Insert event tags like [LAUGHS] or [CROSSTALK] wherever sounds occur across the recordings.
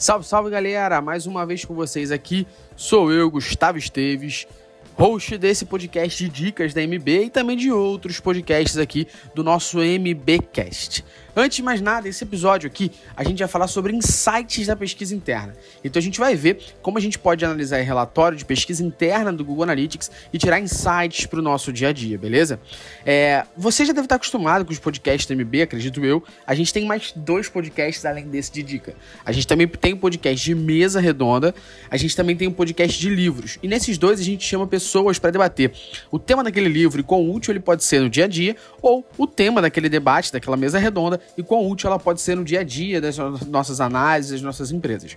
Salve, salve galera! Mais uma vez com vocês aqui, sou eu, Gustavo Esteves, host desse podcast de dicas da MB e também de outros podcasts aqui do nosso MBcast. Antes de mais nada, esse episódio aqui a gente vai falar sobre insights da pesquisa interna. Então a gente vai ver como a gente pode analisar relatório de pesquisa interna do Google Analytics e tirar insights para o nosso dia a dia, beleza? É, você já deve estar acostumado com os podcasts MB, acredito eu. A gente tem mais dois podcasts além desse de dica. A gente também tem um podcast de mesa redonda, a gente também tem um podcast de livros. E nesses dois a gente chama pessoas para debater o tema daquele livro e quão útil ele pode ser no dia a dia, ou o tema daquele debate, daquela mesa redonda e quão útil ela pode ser no dia a dia das nossas análises, das nossas empresas.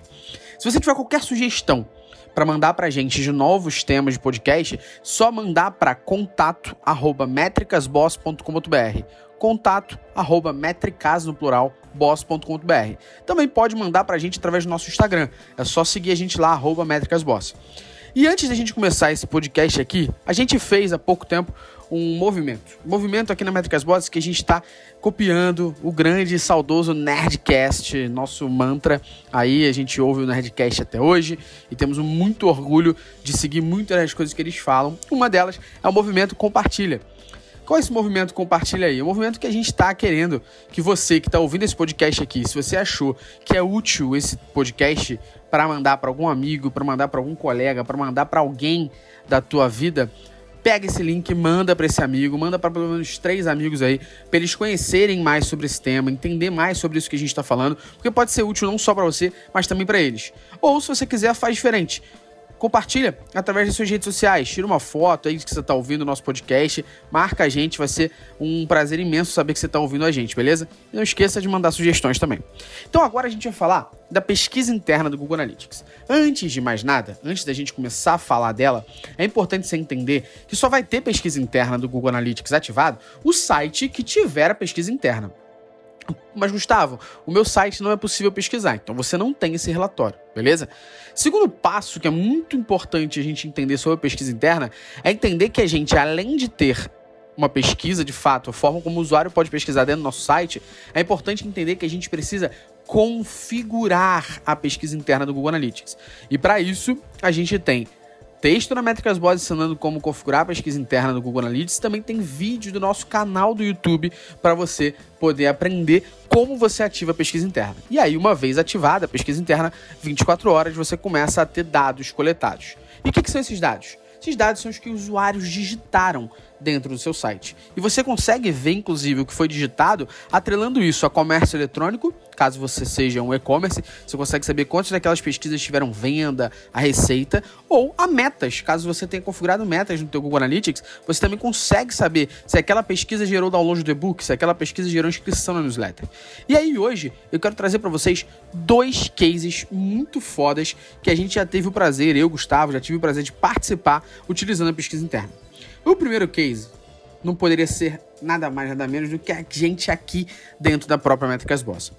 Se você tiver qualquer sugestão para mandar para gente de novos temas de podcast, só mandar para contato@metricasboss.com.br. Contato arroba metricas no plural boss.com.br. Também pode mandar para a gente através do nosso Instagram. É só seguir a gente lá arroba metricasboss. E antes da gente começar esse podcast aqui, a gente fez há pouco tempo um movimento. Um movimento aqui na Métricas Bots que a gente está copiando o grande e saudoso Nerdcast, nosso mantra. Aí a gente ouve o Nerdcast até hoje e temos muito orgulho de seguir muitas das coisas que eles falam. Uma delas é o movimento Compartilha. Qual é esse movimento Compartilha aí? É movimento que a gente está querendo que você que está ouvindo esse podcast aqui, se você achou que é útil esse podcast para mandar para algum amigo, para mandar para algum colega, para mandar para alguém da tua vida, pega esse link, manda para esse amigo, manda para pelo menos três amigos aí, para eles conhecerem mais sobre esse tema, entender mais sobre isso que a gente está falando, porque pode ser útil não só para você, mas também para eles. Ou se você quiser, faz diferente compartilha através das suas redes sociais. Tira uma foto aí que você está ouvindo o nosso podcast, marca a gente, vai ser um prazer imenso saber que você está ouvindo a gente, beleza? E não esqueça de mandar sugestões também. Então agora a gente vai falar da pesquisa interna do Google Analytics. Antes de mais nada, antes da gente começar a falar dela, é importante você entender que só vai ter pesquisa interna do Google Analytics ativado o site que tiver a pesquisa interna. Mas, Gustavo, o meu site não é possível pesquisar, então você não tem esse relatório, beleza? Segundo passo que é muito importante a gente entender sobre a pesquisa interna é entender que a gente, além de ter uma pesquisa de fato, a forma como o usuário pode pesquisar dentro do nosso site, é importante entender que a gente precisa configurar a pesquisa interna do Google Analytics. E para isso, a gente tem texto na Métricas Boss ensinando como configurar a pesquisa interna do Google Analytics. Também tem vídeo do nosso canal do YouTube para você poder aprender como você ativa a pesquisa interna. E aí, uma vez ativada a pesquisa interna, 24 horas você começa a ter dados coletados. E o que, que são esses dados? Esses dados são os que os usuários digitaram dentro do seu site. E você consegue ver, inclusive, o que foi digitado, atrelando isso a comércio eletrônico, caso você seja um e-commerce, você consegue saber quantas daquelas pesquisas tiveram venda, a receita, ou a metas, caso você tenha configurado metas no teu Google Analytics, você também consegue saber se aquela pesquisa gerou download do e-book, se aquela pesquisa gerou inscrição na newsletter. E aí hoje eu quero trazer para vocês dois cases muito fodas que a gente já teve o prazer, eu, Gustavo, já tive o prazer de participar utilizando a pesquisa interna. O primeiro case não poderia ser nada mais, nada menos do que a gente aqui dentro da própria Métricas Boss.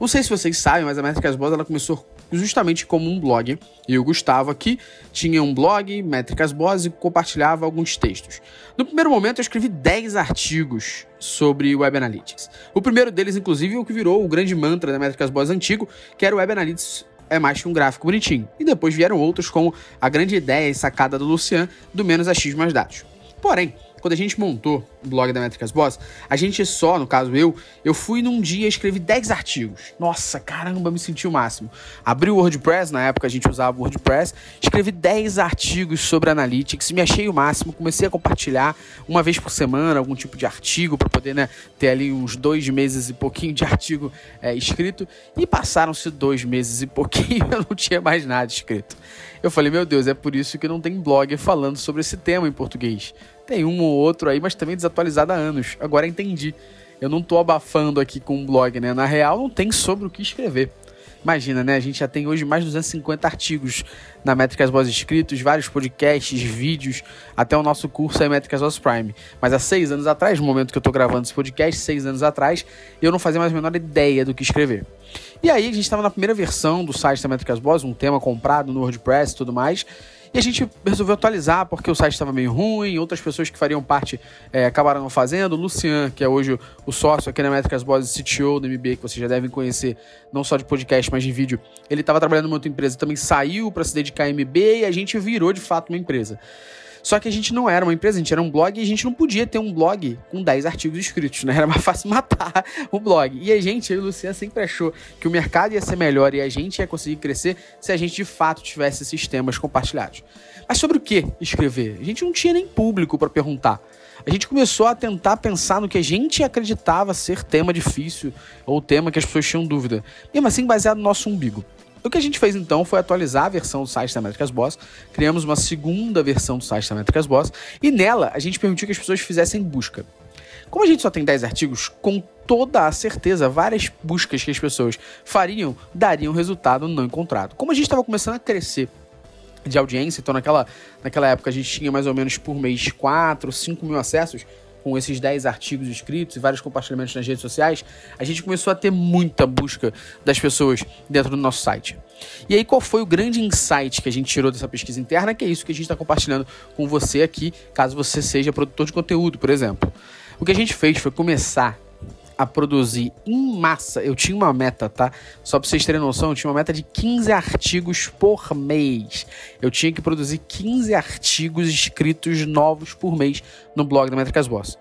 Não sei se vocês sabem, mas a Métricas Boss ela começou justamente como um blog. E o Gustavo aqui tinha um blog, Métricas Boss, e compartilhava alguns textos. No primeiro momento, eu escrevi 10 artigos sobre Web Analytics. O primeiro deles, inclusive, é o que virou o grande mantra da Métricas Boss antigo, que era o Web Analytics é mais que um gráfico bonitinho. E depois vieram outros como a grande ideia e sacada do Lucian do menos X mais dados. Porém, quando a gente montou o blog da Métricas Boss, a gente só, no caso eu, eu fui num dia escrevi 10 artigos. Nossa, caramba, me senti o máximo. Abri o WordPress, na época a gente usava o WordPress, escrevi 10 artigos sobre Analytics, me achei o máximo, comecei a compartilhar uma vez por semana algum tipo de artigo para poder né, ter ali uns dois meses e pouquinho de artigo é, escrito. E passaram-se dois meses e pouquinho, [LAUGHS] eu não tinha mais nada escrito. Eu falei, meu Deus, é por isso que não tem blog falando sobre esse tema em português. Tem um ou outro aí, mas também desatualizado há anos. Agora entendi. Eu não tô abafando aqui com um blog, né? Na real, não tem sobre o que escrever. Imagina, né? A gente já tem hoje mais de 250 artigos na Métricas Boss escritos, vários podcasts, vídeos, até o nosso curso é Métricas Boss Prime. Mas há seis anos atrás, no momento que eu estou gravando esse podcast, seis anos atrás, eu não fazia mais a menor ideia do que escrever. E aí, a gente estava na primeira versão do site da Métricas Boss, um tema comprado no WordPress e tudo mais. E a gente resolveu atualizar porque o site estava meio ruim, outras pessoas que fariam parte é, acabaram não fazendo. O Lucian, que é hoje o sócio aqui na Métricas Boss CTO do MBA, que vocês já devem conhecer, não só de podcast, mas de vídeo, ele estava trabalhando numa outra empresa, também saiu para se dedicar a MBA e a gente virou de fato uma empresa. Só que a gente não era uma empresa, a gente era um blog e a gente não podia ter um blog com 10 artigos escritos, né? Era mais [LAUGHS] fácil matar o blog. E a gente, eu e o Luciano, sempre achou que o mercado ia ser melhor e a gente ia conseguir crescer se a gente de fato tivesse sistemas compartilhados. Mas sobre o que escrever? A gente não tinha nem público para perguntar. A gente começou a tentar pensar no que a gente acreditava ser tema difícil ou tema que as pessoas tinham dúvida, mesmo assim baseado no nosso umbigo. O que a gente fez então foi atualizar a versão do site da Métricas Boss, criamos uma segunda versão do site da Métricas Boss e nela a gente permitiu que as pessoas fizessem busca. Como a gente só tem 10 artigos, com toda a certeza, várias buscas que as pessoas fariam dariam resultado não encontrado. Como a gente estava começando a crescer de audiência, então naquela, naquela época a gente tinha mais ou menos por mês 4, 5 mil acessos, com esses 10 artigos escritos e vários compartilhamentos nas redes sociais, a gente começou a ter muita busca das pessoas dentro do nosso site. E aí, qual foi o grande insight que a gente tirou dessa pesquisa interna? Que é isso que a gente está compartilhando com você aqui, caso você seja produtor de conteúdo, por exemplo. O que a gente fez foi começar a produzir em massa. Eu tinha uma meta, tá? Só pra vocês terem noção, eu tinha uma meta de 15 artigos por mês. Eu tinha que produzir 15 artigos escritos novos por mês no blog da Métricas Boss.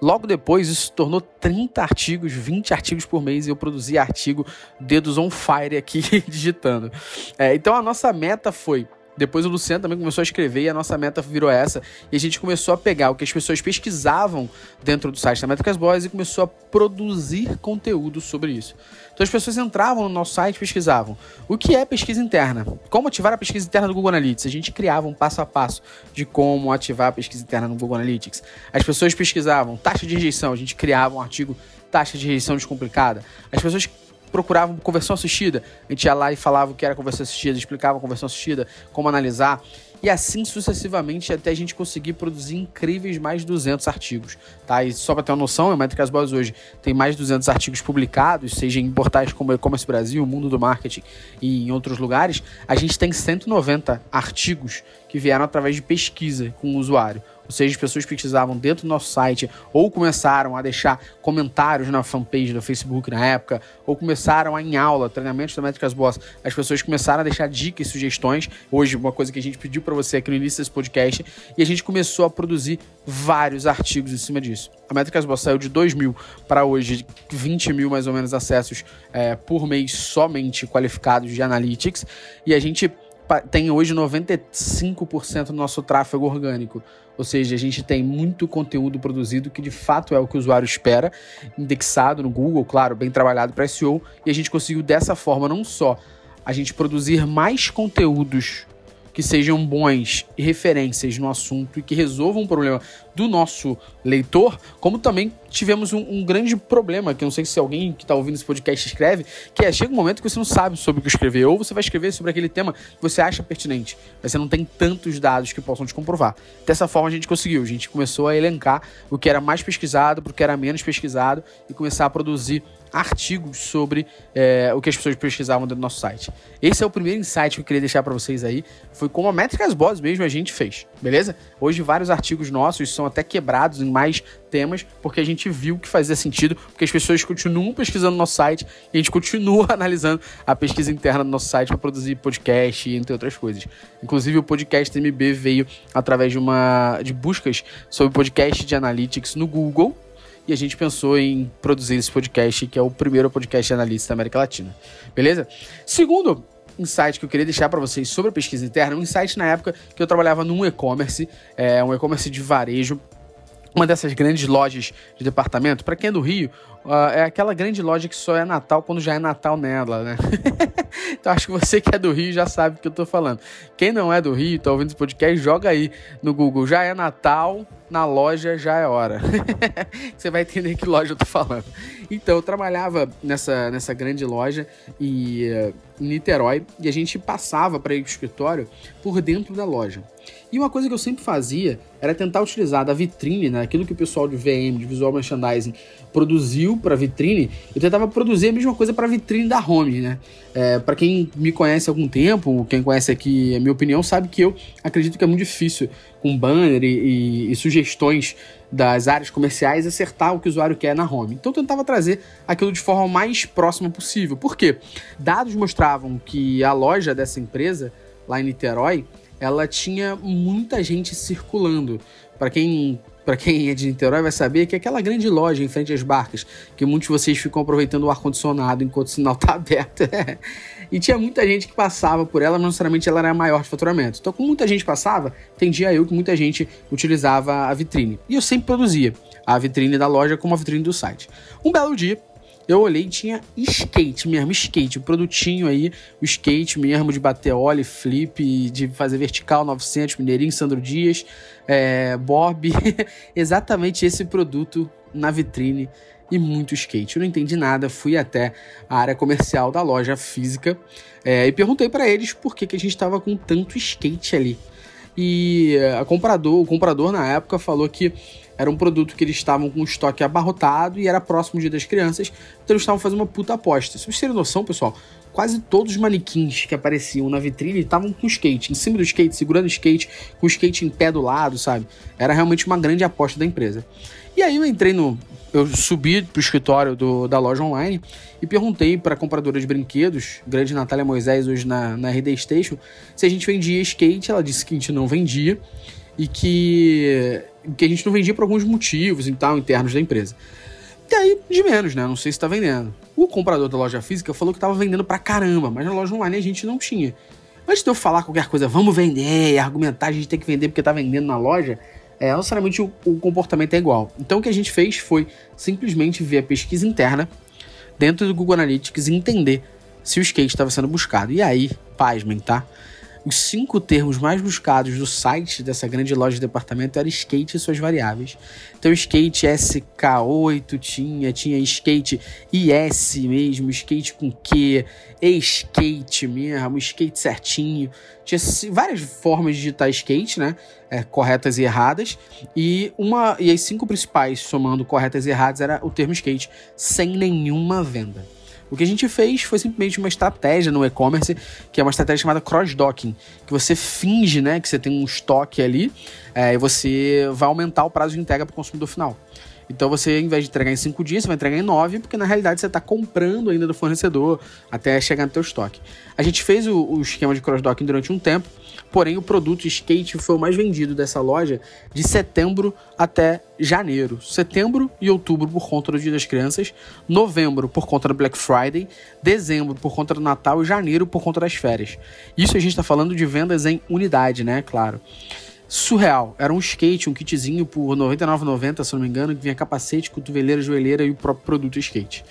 Logo depois, isso se tornou 30 artigos, 20 artigos por mês, e eu produzi artigo dedos on fire aqui [LAUGHS] digitando. É, então a nossa meta foi depois o Luciano também começou a escrever e a nossa meta virou essa. E a gente começou a pegar o que as pessoas pesquisavam dentro do site da Métricas Boys e começou a produzir conteúdo sobre isso. Então as pessoas entravam no nosso site e pesquisavam. O que é pesquisa interna? Como ativar a pesquisa interna do Google Analytics? A gente criava um passo a passo de como ativar a pesquisa interna no Google Analytics. As pessoas pesquisavam taxa de rejeição, a gente criava um artigo taxa de rejeição descomplicada. As pessoas procuravam conversão assistida, a gente ia lá e falava o que era conversão assistida, explicava conversão assistida, como analisar, e assim sucessivamente até a gente conseguir produzir incríveis mais de 200 artigos, tá? E só para ter uma noção, a Métricas Boas hoje tem mais de 200 artigos publicados, seja em portais como E-Commerce Brasil, Mundo do Marketing e em outros lugares, a gente tem 190 artigos que vieram através de pesquisa com o usuário. Ou seja, as pessoas pesquisavam dentro do nosso site ou começaram a deixar comentários na fanpage do Facebook na época, ou começaram a, em aula, treinamentos da Métricas Boss, as pessoas começaram a deixar dicas e sugestões. Hoje, uma coisa que a gente pediu para você aqui no início desse podcast, e a gente começou a produzir vários artigos em cima disso. A Métricas Boss saiu de 2 mil para hoje 20 mil mais ou menos acessos é, por mês somente qualificados de Analytics, e a gente tem hoje 95% do nosso tráfego orgânico. Ou seja, a gente tem muito conteúdo produzido que de fato é o que o usuário espera, indexado no Google, claro, bem trabalhado para SEO, e a gente conseguiu dessa forma não só a gente produzir mais conteúdos que sejam bons referências no assunto e que resolvam um problema do nosso leitor, como também tivemos um, um grande problema, que eu não sei se alguém que está ouvindo esse podcast escreve, que é, chega um momento que você não sabe sobre o que escrever, ou você vai escrever sobre aquele tema que você acha pertinente, mas você não tem tantos dados que possam te comprovar. Dessa forma a gente conseguiu, a gente começou a elencar o que era mais pesquisado, o que era menos pesquisado, e começar a produzir artigos sobre é, o que as pessoas pesquisavam dentro do nosso site. Esse é o primeiro insight que eu queria deixar para vocês aí. Foi como a Métricas Boss mesmo a gente fez, beleza? Hoje vários artigos nossos são até quebrados em mais temas, porque a gente viu que fazia sentido, porque as pessoas continuam pesquisando no nosso site e a gente continua [LAUGHS] analisando a pesquisa interna do nosso site para produzir podcast, entre outras coisas. Inclusive o podcast MB veio através de uma de buscas sobre podcast de analytics no Google e a gente pensou em produzir esse podcast, que é o primeiro podcast de analista da América Latina. Beleza? Segundo insight que eu queria deixar para vocês sobre a pesquisa interna, um insight na época que eu trabalhava num e-commerce, é, um e-commerce de varejo, uma dessas grandes lojas de departamento. Para quem é do Rio, uh, é aquela grande loja que só é Natal quando já é Natal nela, né? [LAUGHS] então acho que você que é do Rio já sabe o que eu tô falando. Quem não é do Rio, tá ouvindo esse podcast, joga aí no Google. Já é Natal, na loja já é hora. [LAUGHS] você vai entender que loja eu tô falando. Então, eu trabalhava nessa, nessa grande loja e, uh, em Niterói e a gente passava para ir pro escritório por dentro da loja. E uma coisa que eu sempre fazia era tentar utilizar da vitrine, né, aquilo que o pessoal de VM, de Visual Merchandising, produziu para vitrine, eu tentava produzir a mesma coisa para vitrine da home, né? É, para quem me conhece há algum tempo, quem conhece aqui a minha opinião, sabe que eu acredito que é muito difícil com banner e, e, e sugestões das áreas comerciais acertar o que o usuário quer na home. Então eu tentava trazer aquilo de forma mais próxima possível. Por quê? Dados mostravam que a loja dessa empresa, lá em Niterói, ela tinha muita gente circulando. Para quem para quem é de Niterói vai saber que é aquela grande loja em frente às barcas, que muitos de vocês ficam aproveitando o ar-condicionado enquanto o sinal está [LAUGHS] aberto. e tinha muita gente que passava por ela, não necessariamente ela era maior de faturamento. Então, como muita gente passava, entendia eu que muita gente utilizava a vitrine. E eu sempre produzia a vitrine da loja como a vitrine do site. Um belo dia, eu olhei e tinha skate mesmo, skate, o produtinho aí, o skate mesmo de bater óleo, flip, de fazer vertical 900, Mineirinho, Sandro Dias, é, Bob, [LAUGHS] exatamente esse produto na vitrine e muito skate. Eu não entendi nada, fui até a área comercial da loja física é, e perguntei para eles por que, que a gente estava com tanto skate ali. E a comprador, o comprador na época falou que era um produto que eles estavam com o estoque abarrotado e era próximo do dia das crianças, então eles estavam fazendo uma puta aposta. Se vocês terem noção, pessoal, quase todos os manequins que apareciam na vitrine estavam com skate, em cima do skate, segurando o skate, com o skate em pé do lado, sabe? Era realmente uma grande aposta da empresa. E aí eu entrei no. Eu subi pro escritório do, da loja online e perguntei para a compradora de brinquedos, grande Natália Moisés, hoje na, na RD Station, se a gente vendia skate. Ela disse que a gente não vendia e que, que a gente não vendia por alguns motivos e tal, internos da empresa. E aí, de menos, né? Não sei se tá vendendo. O comprador da loja física falou que tava vendendo pra caramba, mas na loja online a gente não tinha. Antes de eu falar qualquer coisa, vamos vender, argumentar, a gente tem que vender porque tá vendendo na loja, é, necessariamente o, o comportamento é igual. Então o que a gente fez foi simplesmente ver a pesquisa interna dentro do Google Analytics e entender se o skate estava sendo buscado. E aí, pasmem, tá? Os cinco termos mais buscados do site dessa grande loja de departamento eram skate e suas variáveis. Então, skate SK8 tinha, tinha skate IS mesmo, skate com Q, skate mesmo, skate certinho. Tinha várias formas de digitar skate, né? É, corretas e erradas. E, uma, e as cinco principais, somando corretas e erradas, era o termo skate, sem nenhuma venda. O que a gente fez foi simplesmente uma estratégia no e-commerce, que é uma estratégia chamada cross-docking, que você finge né, que você tem um estoque ali é, e você vai aumentar o prazo de entrega para o consumidor final. Então você, em vez de entregar em 5 dias, você vai entregar em 9, porque na realidade você está comprando ainda do fornecedor até chegar no teu estoque. A gente fez o, o esquema de cross-docking durante um tempo, porém o produto skate foi o mais vendido dessa loja de setembro até janeiro. Setembro e outubro por conta do Dia das Crianças, novembro por conta do Black Friday, dezembro por conta do Natal e janeiro por conta das férias. Isso a gente está falando de vendas em unidade, né? Claro surreal. Era um skate, um kitzinho por R$ 99,90, se não me engano, que vinha capacete, cotoveleira, joelheira e o próprio produto skate.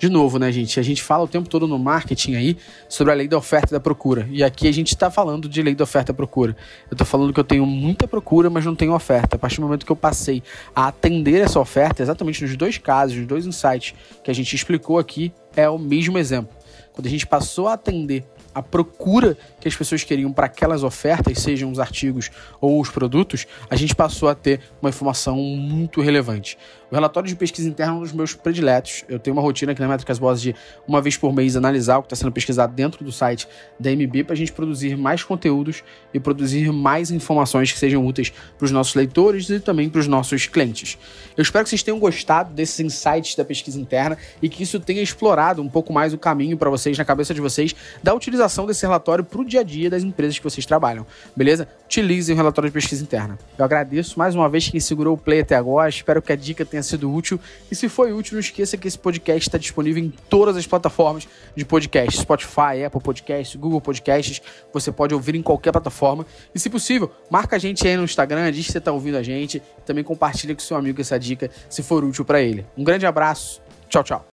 De novo, né, gente? A gente fala o tempo todo no marketing aí sobre a lei da oferta e da procura. E aqui a gente está falando de lei da oferta e procura. Eu estou falando que eu tenho muita procura, mas não tenho oferta. A partir do momento que eu passei a atender essa oferta, exatamente nos dois casos, nos dois insights que a gente explicou aqui, é o mesmo exemplo. Quando a gente passou a atender a procura que as pessoas queriam para aquelas ofertas, sejam os artigos ou os produtos, a gente passou a ter uma informação muito relevante. O relatório de pesquisa interna é um dos meus prediletos. Eu tenho uma rotina aqui na Métricas Boss de uma vez por mês analisar o que está sendo pesquisado dentro do site da MB para a gente produzir mais conteúdos e produzir mais informações que sejam úteis para os nossos leitores e também para os nossos clientes. Eu espero que vocês tenham gostado desses insights da pesquisa interna e que isso tenha explorado um pouco mais o caminho para vocês, na cabeça de vocês, da utilização desse relatório para o dia a dia das empresas que vocês trabalham, beleza? Utilizem o relatório de pesquisa interna. Eu agradeço mais uma vez quem segurou o play até agora, espero que a dica tenha tenha sido útil. E se foi útil, não esqueça que esse podcast está disponível em todas as plataformas de podcast: Spotify, Apple Podcasts, Google Podcasts. Você pode ouvir em qualquer plataforma. E se possível, marca a gente aí no Instagram, diz que você está ouvindo a gente. Também compartilha com seu amigo essa dica se for útil para ele. Um grande abraço. Tchau, tchau.